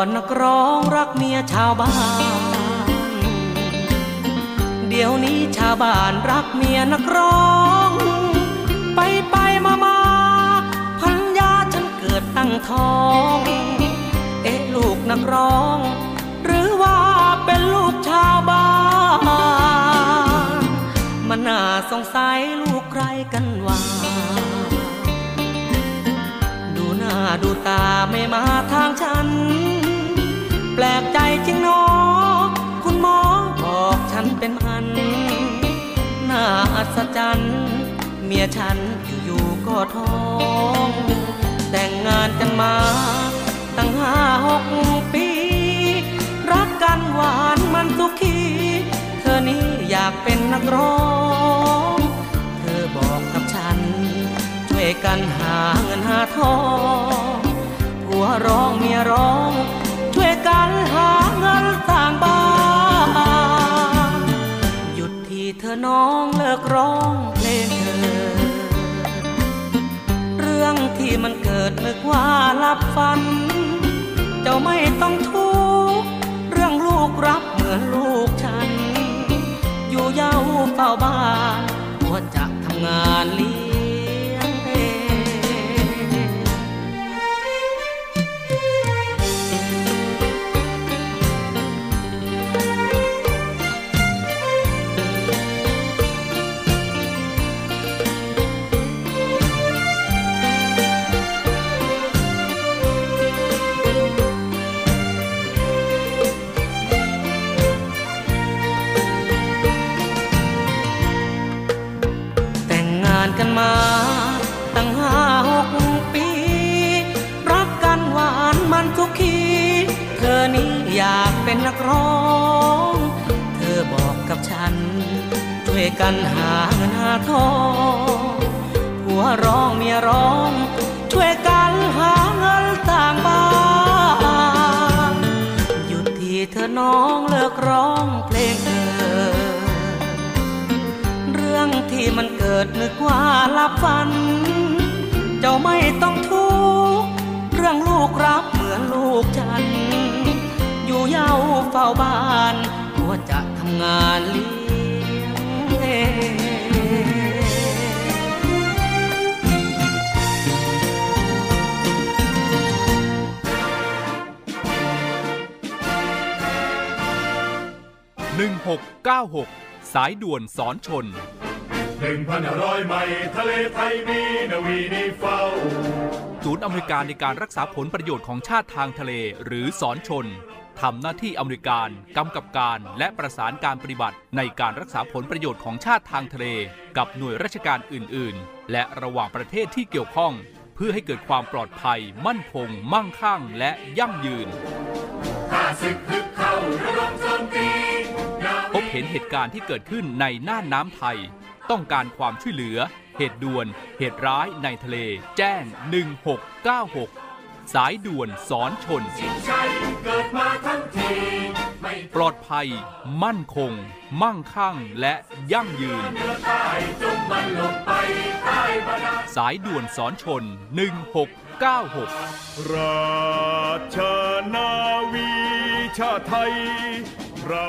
อนนักร้องรักเมียชาวบ้าน เดี๋ยวนี้ชาวบ้านรักเมียนักร้อง ไปไปมามาพันยาฉันเกิดตั้งท้อง เอ๊ะลูกนักร้อง หรือว่าเป็นลูกชาวบ้าน มันน่าสงสัยลูกใครกันว่า ดูหน้าดูตาไม่มาทางฉัน ปลกใจจริงเนาะคุณหมอบอกฉันเป็นมัน น่าอัศจรรย์เมียฉันอยู่ก็ท้อง แต่งงานกันมา ตั้งห้าหกปี รักกันหวานมันสุขี เธอนี้อยากเป็นนักร้อง เธอบอกกับฉัน ช่วยกันหาเงินหาทองผัวร้องเมียร้อง กันหาเงินสร้างบ้านหยุดที่เธอน้องเลิกร้องเพลงเธอ เรื่องที่มันเกิดนึกว่าหลับฝัน เจ้าไม่ต้องทุกข์เรื่องลูกรับเหมือนลูกฉัน อยู่เย้าเฝ้าบ้านหัวจะทำงานเลี้ย ที่มันเกิดนึกว่าลับฝัน เจ้าไม่ต้องทุกข์เรื่องลูกรับเหมือนลูกฉัน อยู่เย้าเฝ้าบ้านหัวจะทำงานเลี้ยงเอง1696 สายด่วนสอนชน หนึ่งพันห้าร้อยไมล์ทะเลไทยมีนาวีนิเฝ้า ศูนย์อเมริการในการรักษาผลประโยชน์ของชาติทางทะเลหรือสอนชนทำหน้าที่อเมริการกำกับการและประสานการปฏิบัติในการรักษาผลประโยชน์ของชาติทางทะเล กับหน่วยราชการอื่น ๆ และระหว่างประเทศที่เกี่ยวข้อง เพื่อให้เกิดความปลอดภัย มั่นคง มั่งคั่ง และยั่งยืนข้าศึกฮึกเข้าระดมโจมตีนาพบเห็นเหตุการณ์ที่เกิดขึ้นในน่านน้ำไทย ต้องการความช่วยเหลือ เหตุด่วน เหตุร้ายในทะเล แจ้ง 1696 สายด่วนสอนชนชปลอดภัย มั่นคง มั่งคั่งและยั่งยืนนนสายด่วนสอนชน 1696 ราชนาวีชาไทย เรา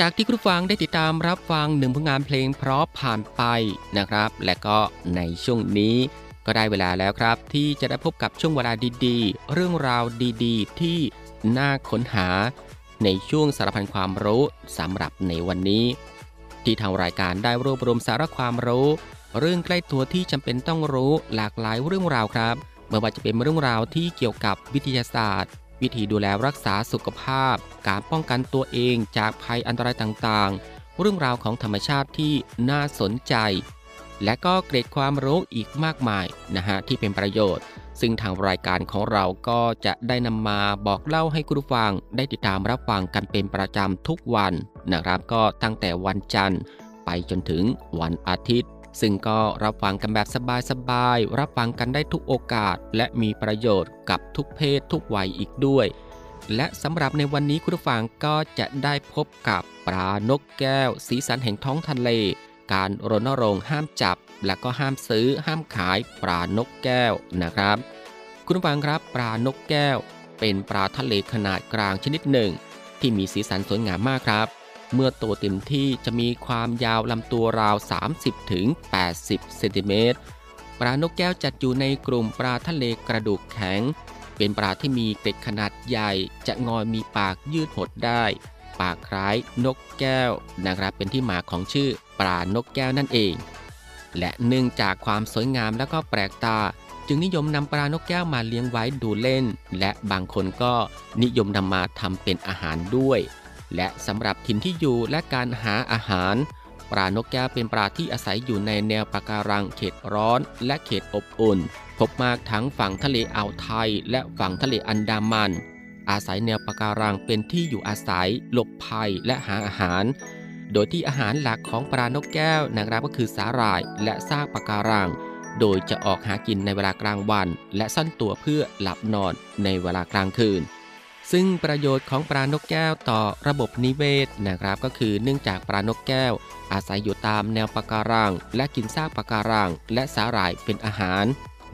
จากที่คุณฟังได้ติดตามรับฟังหนึ่งผลงานเพลงเพราะผ่านไปนะครับ และก็ในช่วงนี้ก็ได้เวลาแล้วครับ ที่จะได้พบกับช่วงเวลาดีๆ เรื่องราวดีๆ ที่น่าค้นหา ในช่วงสารพันความรู้สำหรับในวันนี้ ที่ทางรายการได้รวบรวมสาระความรู้ เรื่องใกล้ตัวที่จำเป็นต้องรู้หลากหลายเรื่องราวครับไม่ว่าจะเป็นเรื่องราวที่เกี่ยวกับวิทยาศาสตร์ วิธีดูแลรักษาสุขภาพ การป้องกันตัวเองจากภัยอันตรายต่างๆ เรื่องราวของธรรมชาติที่น่าสนใจ และก็เกร็ดความรู้อีกมากมายนะฮะที่เป็นประโยชน์ ซึ่งทางรายการของเราก็จะได้นำมาบอกเล่าให้คุณผู้ฟังได้ติดตามรับฟังกันเป็นประจำทุกวันนะครับก็ตั้งแต่วันจันทร์ ไปจนถึงวันอาทิตย์ ซึ่งก็รับฟังกันแบบสบายๆ รับฟังกันได้ทุกโอกาส และมีประโยชน์กับทุกเพศทุกวัยอีกด้วย และสำหรับในวันนี้คุณผู้ฟังก็จะได้พบกับปลานกแก้ว สีสันแห่งท้องทะเล การรณรงค์ห้ามจับ และก็ห้ามซื้อห้ามขายปลานกแก้วนะครับ คุณผู้ฟังครับปลานกแก้ว เป็นปลาทะเลขนาดกลางชนิดหนึ่ง ที่มีสีสันสวยงามมากครับ เมื่อโตเต็มที่จะมีความยาวลำตัวราว 30ถึง80เซนติเมตรปลานกแก้วจัดอยู่ในกลุ่มปลาทะเลกระดูกแข็ง เป็นปลาที่มีเกล็ดขนาดใหญ่ จะงอยมีปากยืดหดได้ ปากคล้ายนกแก้วนะครับเป็นที่มาของชื่อปลานกแก้วนั่นเอง และเนื่องจากความสวยงามและก็แปลกตา จึงนิยมนำปลานกแก้วมาเลี้ยงไว้ดูเล่น และบางคนก็นิยมนำมาทำเป็นอาหารด้วย และสำหรับถิ่นที่อยู่และการหาอาหาร ปลานกแก้วเป็นปลาที่อาศัยอยู่ในแนวปะการังเขตร้อนและเขตอบอุ่น พบมากทั้งฝั่งทะเลอ่าวไทย และฝั่งทะเลอันดามัน อาศัยแนวปะการังเป็นที่อยู่อาศัย หลบภัยและหาอาหาร โดยที่อาหารหลักของปลานกแก้วนะครับก็คือสาหร่ายและซากปะการังโดยจะออกหากินในเวลากลางวัน และซ่อนตัวเพื่อหลับนอนในเวลากลางคืน ซึ่งประโยชน์ของปลานกแก้วต่อระบบนิเวศนะครับ ก็คือเนื่องจากปลานกแก้ว อาศัยอยู่ตามแนวปะการัง และกินซากปะการัง และสาหร่ายเป็นอาหาร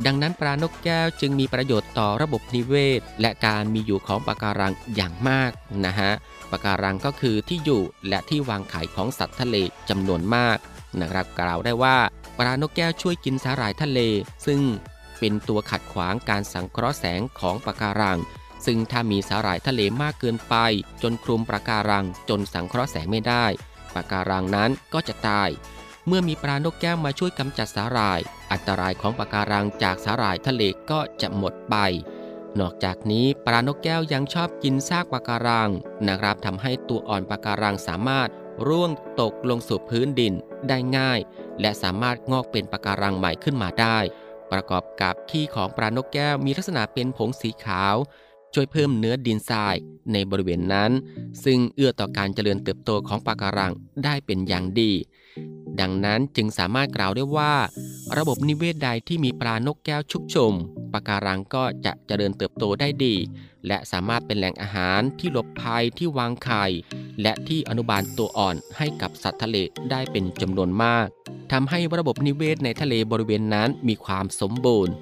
ดังนั้นปลานกแก้วจึงมีประโยชน์ต่อระบบนิเวศ และการมีอยู่ของปะการังอย่างมากนะฮะปะการังก็คือที่อยู่และที่วางไข่ของสัตว์ทะเลจำนวนมากนะครับกล่าวได้ว่าปลานกแก้วช่วยกินสาหร่ายทะเล ซึ่งเป็นตัวขัดขวางการสังเคราะห์แสงของปะการัง ซึ่งถ้ามีสาหร่ายทะเลมากเกินไป จนคลุมปะการังจนสังเคราะห์แสงไม่ได้ปะการังนั้นก็จะตาย เมื่อมีปลานกแก้วมาช่วยกำจัดสาหร่าย อันตรายของปะการังจากสาหร่ายทะเลก็จะหมดไป นอกจากนี้ปลานกแก้วยังชอบกินซากปะการังนะครับทำให้ตัวอ่อนปะการังสามารถร่วงตกลงสู่พื้นดินได้ง่าย และสามารถงอกเป็นปะการังใหม่ขึ้นมาได้ ประกอบกับขี้ของปลานกแก้วมีลักษณะเป็นผงสีขาว ช่วยเพิ่มเนื้อดินทรายในบริเวณนั้น ซึ่งเอื้อต่อการเจริญเติบโตของปะการังได้เป็นอย่างดี ดังนั้นจึงสามารถกล่าวได้ว่า ระบบนิเวศใดที่มีปลานกแก้วชุกชุมปะการังก็จะเจริญเติบโตได้ดี และสามารถเป็นแหล่งอาหารที่หลบภัยที่วางไข่และที่อนุบาลตัวอ่อนให้กับสัตว์ทะเลได้เป็นจำนวนมากทำให้ระบบนิเวศในทะเลบริเวณนั้นมีความสมบูรณ์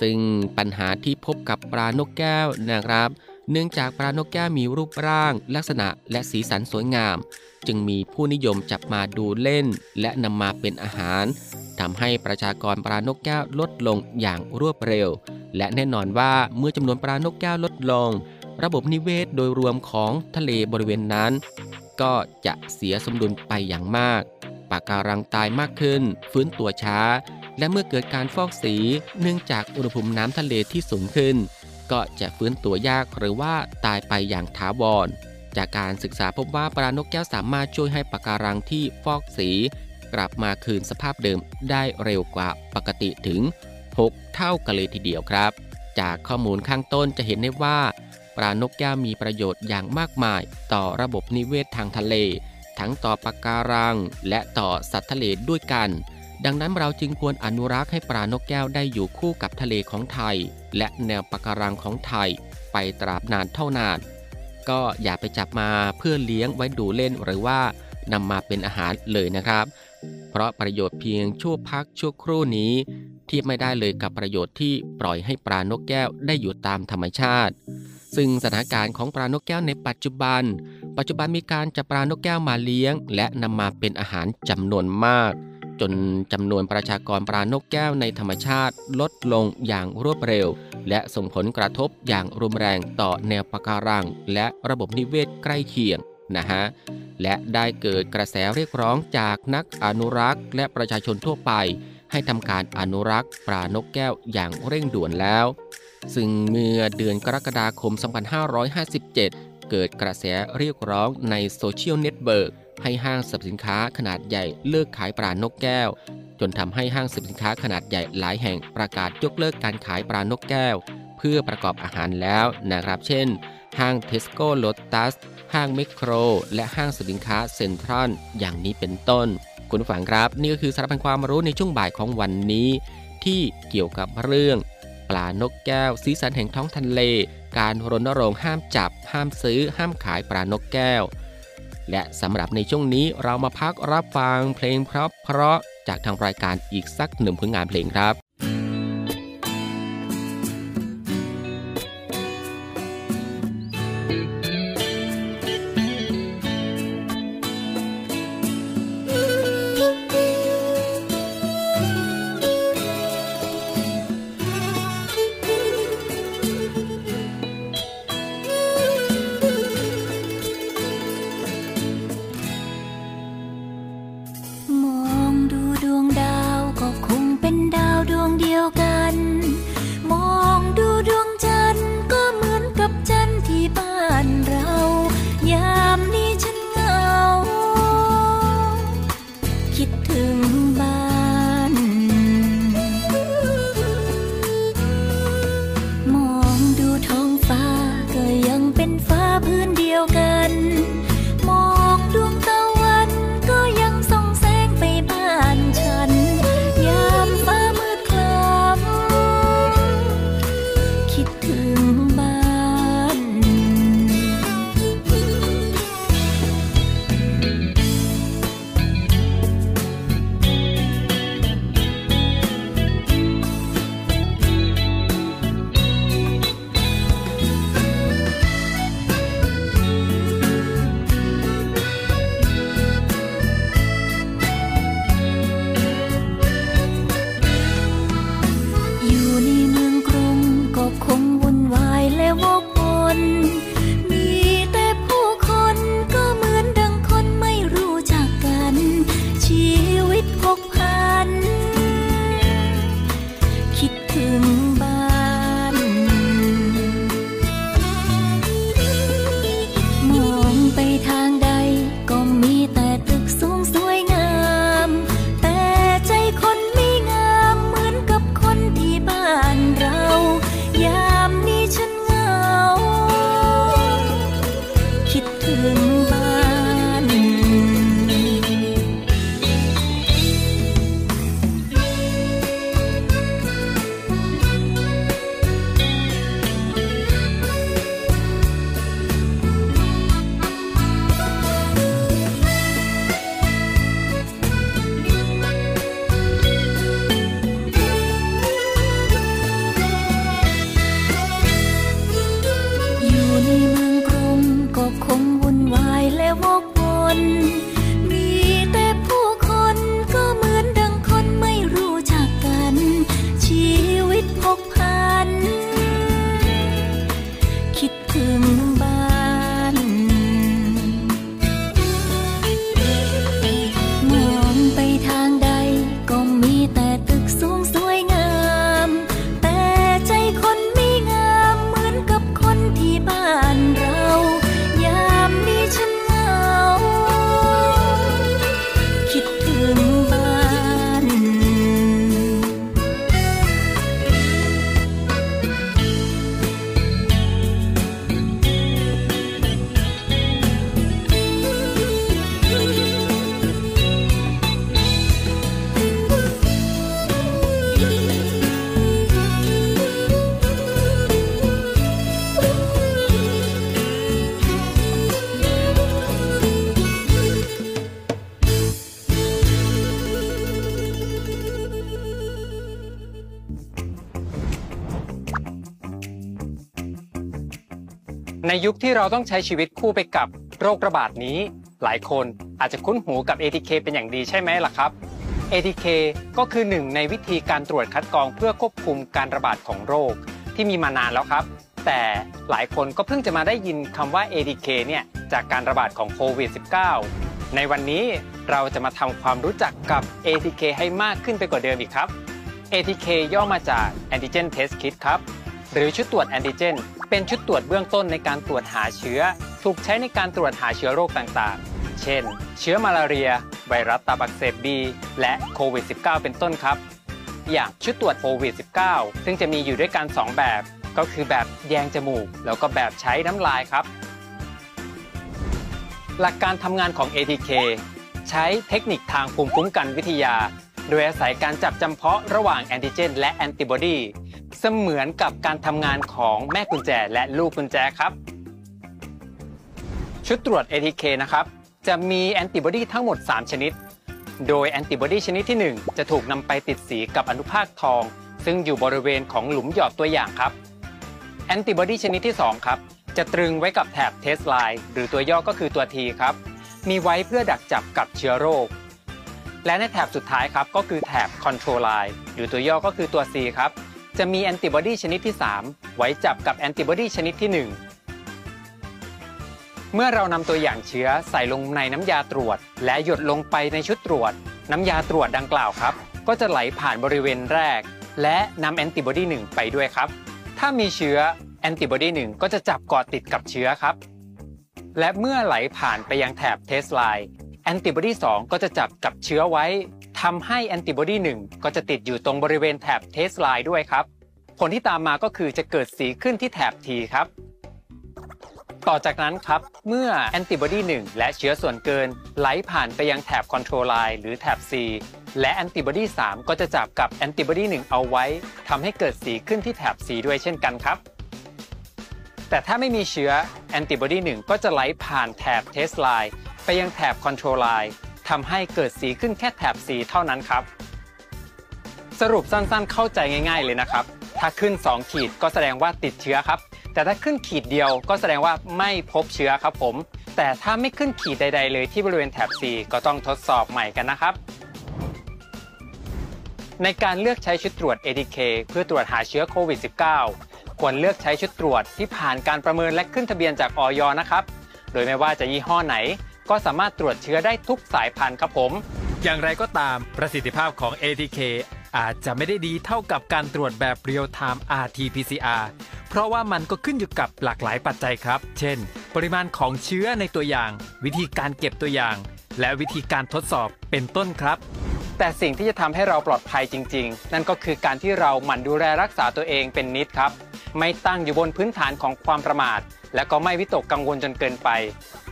ซึ่งปัญหาที่พบกับปลานกแก้วนะครับ เนื่องจากปลานกแก้วมีรูปร่าง ลักษณะและสีสันสวยงาม จึงมีผู้นิยมจับมาดูเล่น และนำมาเป็นอาหารทำให้ประชากรปลานกแก้วลดลงอย่างรวดเร็ว และแน่นอนว่าเมื่อจำนวนปลานกแก้วลดลง ระบบนิเวศโดยรวมของทะเลบริเวณนั้น ก็จะเสียสมดุลไปอย่างมาก ปะการังตายมากขึ้น ฟื้นตัวช้า และเมื่อเกิดการฟอกสีเนื่องจากอุณหภูมิน้ำทะเลที่สูงขึ้น ก็จะฟื้นตัวยากหรือว่าตายไปอย่างถาวร จากการศึกษาพบว่าปลานกแก้วสามารถช่วยให้ปะการังที่ฟอกสี กลับมาคืนสภาพเดิมได้เร็วกว่าปกติถึง 6 เท่ากันเลยทีเดียวครับ จากข้อมูลข้างต้นจะเห็นได้ว่าปลานกแก้วมีประโยชน์อย่างมากมาย ต่อระบบนิเวศทางทะเล ทั้งต่อปะการัง และต่อสัตว์ทะเลด้วยกัน ดังนั้นเราจึงควรอนุรักษ์ให้ปลานกแก้วได้อยู่คู่กับทะเลของไทย และแนวปะการังของไทย ไปตราบนานเท่านาน ก็อย่าไปจับมาเพื่อเลี้ยงไว้ดูเล่นหรือว่านำมาเป็นอาหารเลยนะครับ เพราะประโยชน์เพียงชั่วพักชั่วครู่นี้เทียบไม่ได้เลยกับประโยชน์ที่ปล่อยให้ปลานกแก้วได้อยู่ตามธรรมชาติ ซึ่งสถานการณ์ของปลานกแก้วในปัจจุบัน ปัจจุบันมีการจับปลานกแก้วมาเลี้ยง และนำมาเป็นอาหารจำนวนมาก จนจำนวนประชากรปลานกแก้วในธรรมชาติลดลงอย่างรวดเร็ว และส่งผลกระทบอย่างรุนแรงต่อแนวปะการัง และระบบนิเวศใกล้เคียงนะฮะและได้เกิดกระแสเรียกร้องจากนักอนุรักษ์ และประชาชนทั่วไป ให้ทำการอนุรักษ์ปลานกแก้วอย่างเร่งด่วนแล้ว ซึ่งเมื่อเดือนกรกฎาคม 2557 เกิดกระแสเรียกร้องในโซเชียลเน็ตเวิร์กให้ห้างสรรพสินค้าขนาดใหญ่เลิกขายปลานกแก้ว จนทำให้ห้างสรรพสินค้าขนาดใหญ่หลายแห่งประกาศยกเลิกการขายปลานกแก้ว เพื่อประกอบอาหารแล้วนะครับ เช่น ห้างเทสโก้โลตัสห้างแม็คโคร และห้างสรรพสินค้าเซ็นทรัลอย่างนี้เป็นต้น คุณผู้ฟังครับ นี่ก็คือสารพันความรู้ในช่วงบ่ายของวันนี้ ที่เกี่ยวกับเรื่อง ปลานกแก้ว สีสันแห่งท้องทะเล การรณรงค์ห้ามจับ ห้ามซื้อ ห้ามขายปลานกแก้ว และสำหรับในช่วงนี้เรามาพักรับฟังเพลงเพราะเพราะๆจากทางรายการอีกสักหนึ่งผลงานเพลงครับ ในยุคที่เราต้องใช้ชีวิตคู่ไปกับโรคระบาดนี้ หลายคนอาจจะคุ้นหูกับ ATK เป็นอย่างดีใช่ไหมล่ะครับ ATK ก็คือหนึ่งในวิธีการตรวจคัดกรองเพื่อควบคุมการระบาดของโรคที่มีมานานแล้วครับ แต่หลายคนก็เพิ่งจะมาได้ยินคำว่า ATK เนี่ยจากการระบาดของโควิด -19 ในวันนี้เราจะมาทำความรู้จักกับ ATK ให้มากขึ้นไปกว่าเดิมอีกครับ ATK ย่อมาจาก Antigen Test Kit ครับ หรือชุดตรวจแอนติเจน เป็นชุดตรวจเบื้องต้นในการตรวจหาเชื้อ ถูกใช้ในการตรวจหาเชื้อโรคต่างๆ เช่น เชื้อมาลาเรีย ไวรัสตับอักเสบบีและโควิด -19 เป็นต้นครับ อย่างชุดตรวจโควิด -19 ซึ่งจะมีอยู่ด้วยกัน 2 แบบ ก็คือแบบแยงจมูก แล้วก็แบบใช้น้ำลายครับ หลักการทำงานของ ATK ใช้เทคนิคทางภูมิคุ้มกันวิทยา โดยอาศัยการจับจำเพาะระหว่างแอนติเจน และแอนติบอดี เสมือนกับการทำงานของแม่กุญแจและลูกกุญแจครับ ชุดตรวจ ATK นะครับ จะมีแอนติบอดีทั้งหมด 3 ชนิด โดยแอนติบอดีชนิดที่ 1 จะถูกนำไปติดสีกับอนุภาคทอง ซึ่งอยู่บริเวณของหลุมหยอดตัวอย่างครับแอนติบอดีชนิดที่ 2 ครับ จะตรึงไว้กับแถบ test line หรือตัวย่อก็คือตัว T ครับ มีไว้เพื่อดักจับกับเชื้อโรค และในแถบสุดท้ายครับก็คือแถบ Control Line หรือตัวย่อก็คือตัว C ครับ จะมีแอนติบอดีชนิดที่ 3 ไว้จับกับแอนติบอดีชนิดที่ 1 เมื่อเรานำตัวอย่างเชื้อใส่ลงในน้ำยาตรวจ และหยดลงไปในชุดตรวจ น้ำยาตรวจดังกล่าวครับ ก็จะไหลผ่านบริเวณแรก และนำแอนติบอดี1ไปด้วยครับ ถ้ามีเชื้อแอนติบอดี1ก็จะจับเกาะติดกับเชื้อครับ และเมื่อไหลผ่านไปยังแถบ test line แอนติบอดี2ก็จะจับกับเชื้อไว้ ทำให้แอนติบอดี1ก็จะติดอยู่ตรงบริเวณแถบ test line ด้วยครับ ผลที่ตามมาก็คือจะเกิดสีขึ้นที่แถบ T ครับ ต่อจากนั้นครับ เมื่อแอนติบอดี1และเชื้อส่วนเกิน ไหลผ่านไปยังแถบ control line หรือแถบ C และแอนติบอดี3ก็จะจับกับแอนติบอดี1เอาไว้ทำให้เกิดสีขึ้นที่แถบ C ด้วยเช่นกันครับแต่ถ้าไม่มีเชื้อแอนติบอดี1ก็จะไหลผ่านแถบ test line ไปยังแถบ control line ทำให้เกิดสีขึ้นแค่แถบ C เท่านั้นครับ สรุปสั้นๆ เข้าใจง่าย ๆ เลยนะครับ ถ้าขึ้น 2 ขีดก็แสดงว่าติดเชื้อครับ แต่ถ้าขึ้นขีดเดียวก็แสดงว่าไม่พบเชื้อครับผม แต่ถ้าไม่ขึ้นขีดใด ๆ เลยที่บริเวณแถบ C ก็ต้องทดสอบใหม่กันนะครับในการเลือกใช้ชุดตรวจ ATK เพื่อตรวจหาเชื้อโควิด -19 ควรเลือกใช้ชุดตรวจที่ผ่านการประเมินและขึ้นทะเบียนจากออยนะครับ โดยไม่ว่าจะยี่ห้อไหน ก็สามารถตรวจเชื้อได้ทุกสายพันธุ์ครับผม อย่างไรก็ตามประสิทธิภาพของ ATK อาจจะไม่ได้ดีเท่ากับการตรวจแบบ Real Time RT-PCR เพราะว่ามันก็ขึ้นอยู่กับหลากหลายปัจจัยครับ เช่น ปริมาณของเชื้อในตัวอย่าง วิธีการเก็บตัวอย่าง และวิธีการทดสอบเป็นต้นครับ แต่สิ่งที่จะทำให้เราปลอดภัยจริง ๆ นั่นก็คือการที่เราหมั่นดูแลรักษาตัวเองเป็นนิดครับ ไม่ตั้งอยู่บนพื้นฐานของความประมาท และก็ไม่วิตกกังวลจนเกินไป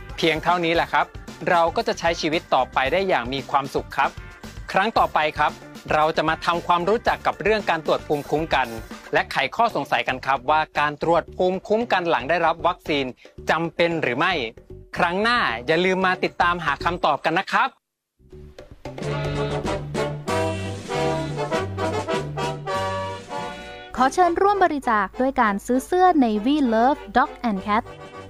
เพียงเท่านี้แหละครับ เราก็จะใช้ชีวิตต่อไปได้อย่างมีความสุขครับ ครั้งต่อไปครับ เราจะมาทำความรู้จักกับเรื่องการตรวจภูมิคุ้มกัน และไขข้อสงสัยกันครับ ว่าการตรวจภูมิคุ้มกันหลังได้รับวัคซีนจำเป็นหรือไม่ ครั้งหน้าอย่าลืมมาติดตามหาคำตอบกันนะครับ ขอเชิญร่วมบริจาคด้วยการซื้อเสื้อ Navy Love Dog and Cat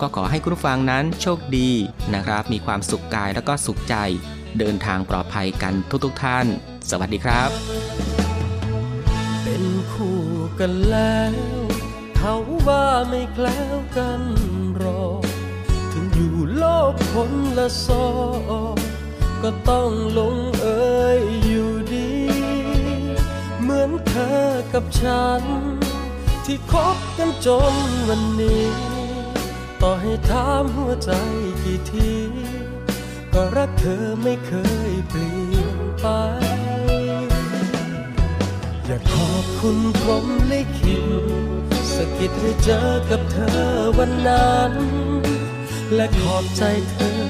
ก็ขอให้คุณผู้ฟังนั้นโชคดีนะครับ มีความสุขกายแล้วก็สุขใจ เดินทางปลอดภัยกันทุกๆทท่าน สวัสดีครับ เป็นคู่กันแล้ว เขาว่าไม่แคล้วกันรอ ถึงอยู่โลกคนละซอกก็ต้องลงเอยอยู่ดี เหมือนเธอกับฉัน ที่คบกันจนวันนี้ ต่อให้ถามหัวใจกี่ที ก็รักเธอไม่เคยเปลี่ยนไป อยากขอบคุณพรหมลิขิตสะกิดให้เจอกับเธอวันนั้น และขอบใจเธอ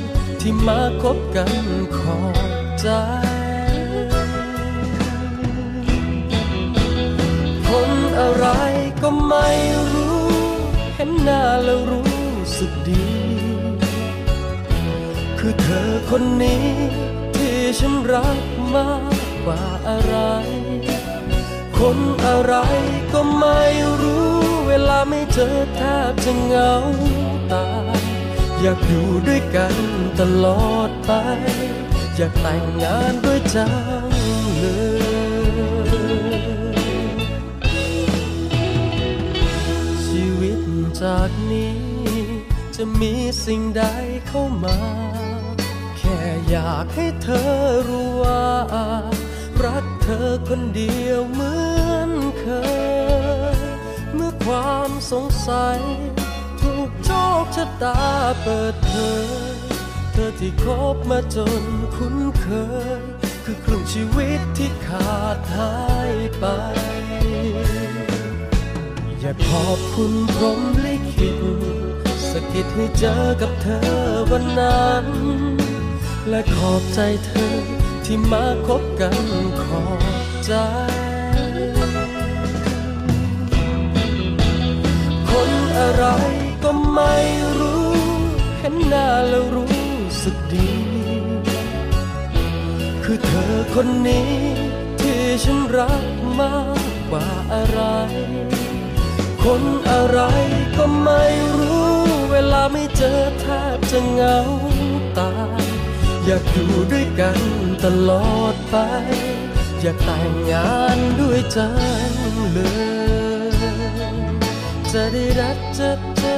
ที่มาคบกันขอบใจคนอะไรก็ไม่รู้ เห็นหน้าแล้วรู้ สึกดี คือเธอคนนี้ ที่ฉันรักมากกว่าอะไร คนอะไรก็ไม่รู้เวลาไม่เจอแทบจะเหงาตายอยากอยู่ด้วยกันตลอดไป อยากแต่งงานด้วยใจ จะมีสิ่งใดเข้ามา แค่อยากให้เธอรู้ว่า รักเธอคนเดียวเหมือนเคย เมื่อความสงสัย ถูกโชคชะตาเปิดเผยเธอที่คบมาจนคุ้นเคย คือครึ่งชีวิตที่ขาดหายไปอย่าขอบคุณพรมลิขิตะกิดให้เจอกับเธอวันนั้น และขอบใจเธอที่มาคบกันขอบใจ คนอะไรก็ไม่รู้ เห็นหน้าแล้วรู้สึกดี คือเธอคนนี้ที่ฉันรักมากกว่าอะไร คนอะไรก็ไม่รู้ เวลาไม่เจอแทบจะเหงาตายอยากอยู่ด้วยกันตลอดไป อยากแต่งงานด้วยใจเลย จะได้รักจะจะ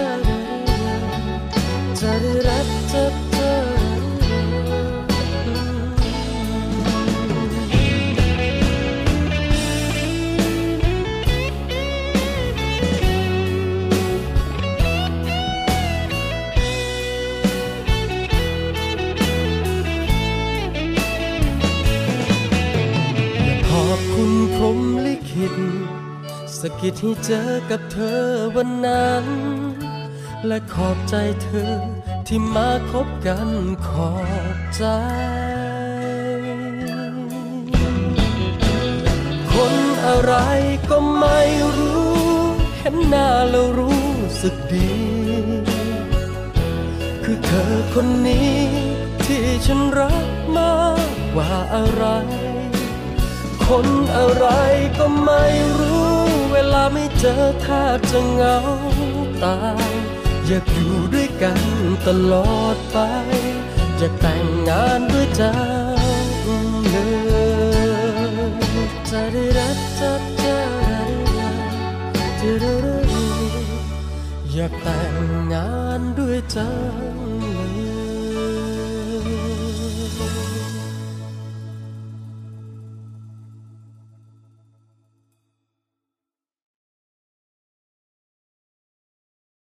จะได้รักจะ ลิขิตสกิดให้เจอกับเธอวันนั้น และขอบใจเธอที่มาคบกันขอบใจ คนอะไรก็ไม่รู้ เห็นหน้าแล้วรู้สึกดี คือเธอคนนี้ที่ฉันรักมากกว่าอะไร คนอะไรก็ไม่รู้ เวลาไม่เจอแทบจะเหงาตายอยากอยู่ด้วยกันตลอดไป อยากแต่งงานด้วยใจเลยจะได้รักจะจะจะอยากแต่งงานด้วยใจ